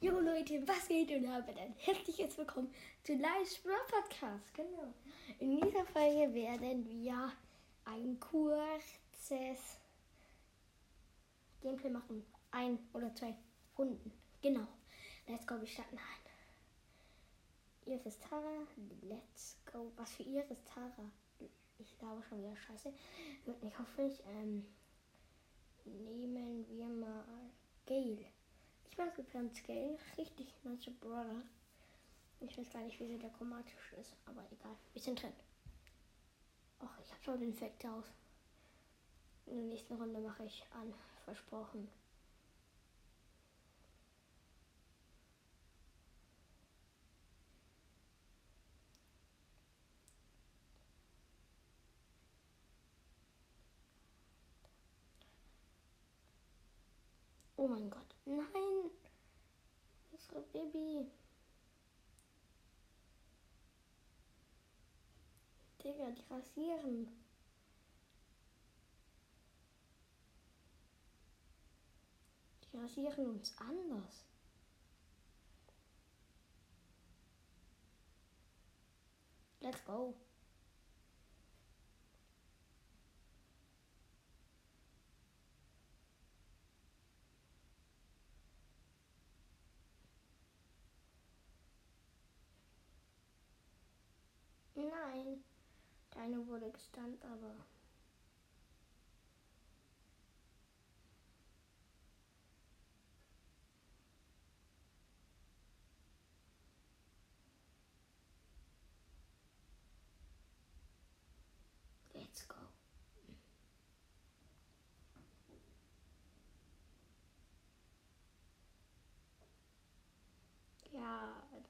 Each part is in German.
Jo Leute, was geht und damit ein herzliches Willkommen zu Live Brawl Podcast. Genau. In dieser Folge werden wir ein kurzes Gameplay machen. Ein oder zwei Runden. Genau. Let's go, wir starten ein. Iris Tara, let's go. Was für Iris Tara? Ich glaube schon wieder scheiße. Wird nicht hoffentlich. Ähm, nehmen wir mal Gale. Ich mag übrigens Gale. Richtig nice Brother. Ich weiß gar nicht, wie der chromatisch ist, aber egal. Wir sind drin. Ach, ich habe schon den Effekt aus. In der nächsten Runde mache ich an. Versprochen. Oh mein Gott. Nein. Unsere Baby. Digga, die rasieren. Die rasieren uns anders. Let's go. Nein, deine wurde gestunt, aber.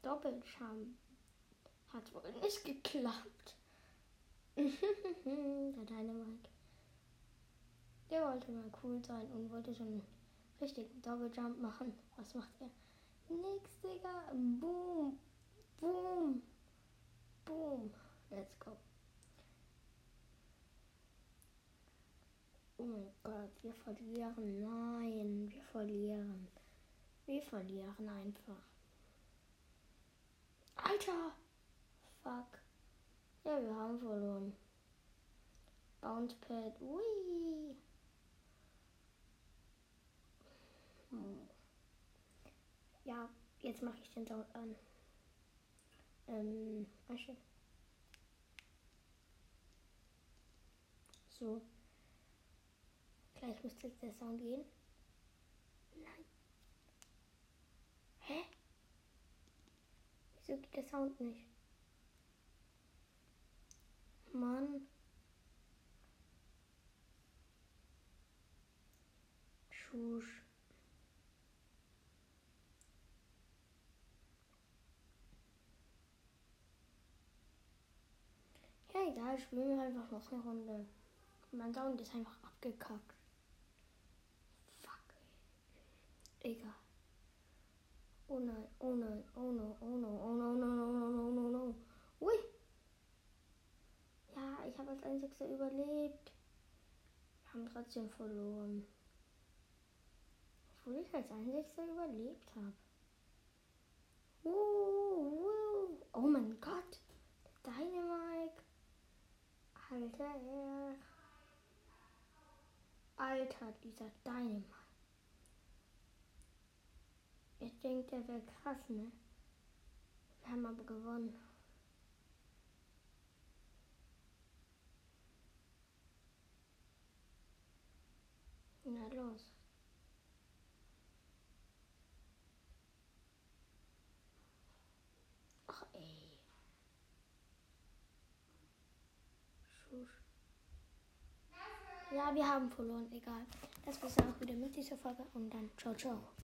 Doppelscham hat wohl nicht geklappt. Der Dynamite. Der wollte mal cool sein und wollte schon einen richtigen Double-Jump machen. Was macht er? Nix, Digga. Boom. Boom. Boom. Let's go. Oh mein Gott, wir verlieren. Nein, wir verlieren. Wir verlieren einfach. Alter! Fuck. Ja, wir haben verloren. Bounce Pad. Ui. Hm. Ja, jetzt mache ich den Sound an. Ähm, Asche. So. Gleich müsste jetzt der Sound gehen. Nein. Hä? Wieso geht der Sound nicht? Mann. Schusch. Ja, egal, spielen wir einfach noch eine Runde. Mein Sound ist einfach abgekackt. Fuck. Egal. Oh nein, oh nein, oh no, oh no, oh no, no, no, no, no, no, no. Ui. Ich habe als Einzigster überlebt. Wir haben trotzdem verloren. Obwohl ich als Einzigster überlebt habe. Uh, uh. Oh mein Gott. Dynamite. Alter. Alter, dieser Dynamite. Ich denke, der wäre krass, ne? Wir haben aber gewonnen. Schusch. Ja, wir haben verloren, egal. Das war's auch wieder mit dieser Folge und dann ciao, ciao.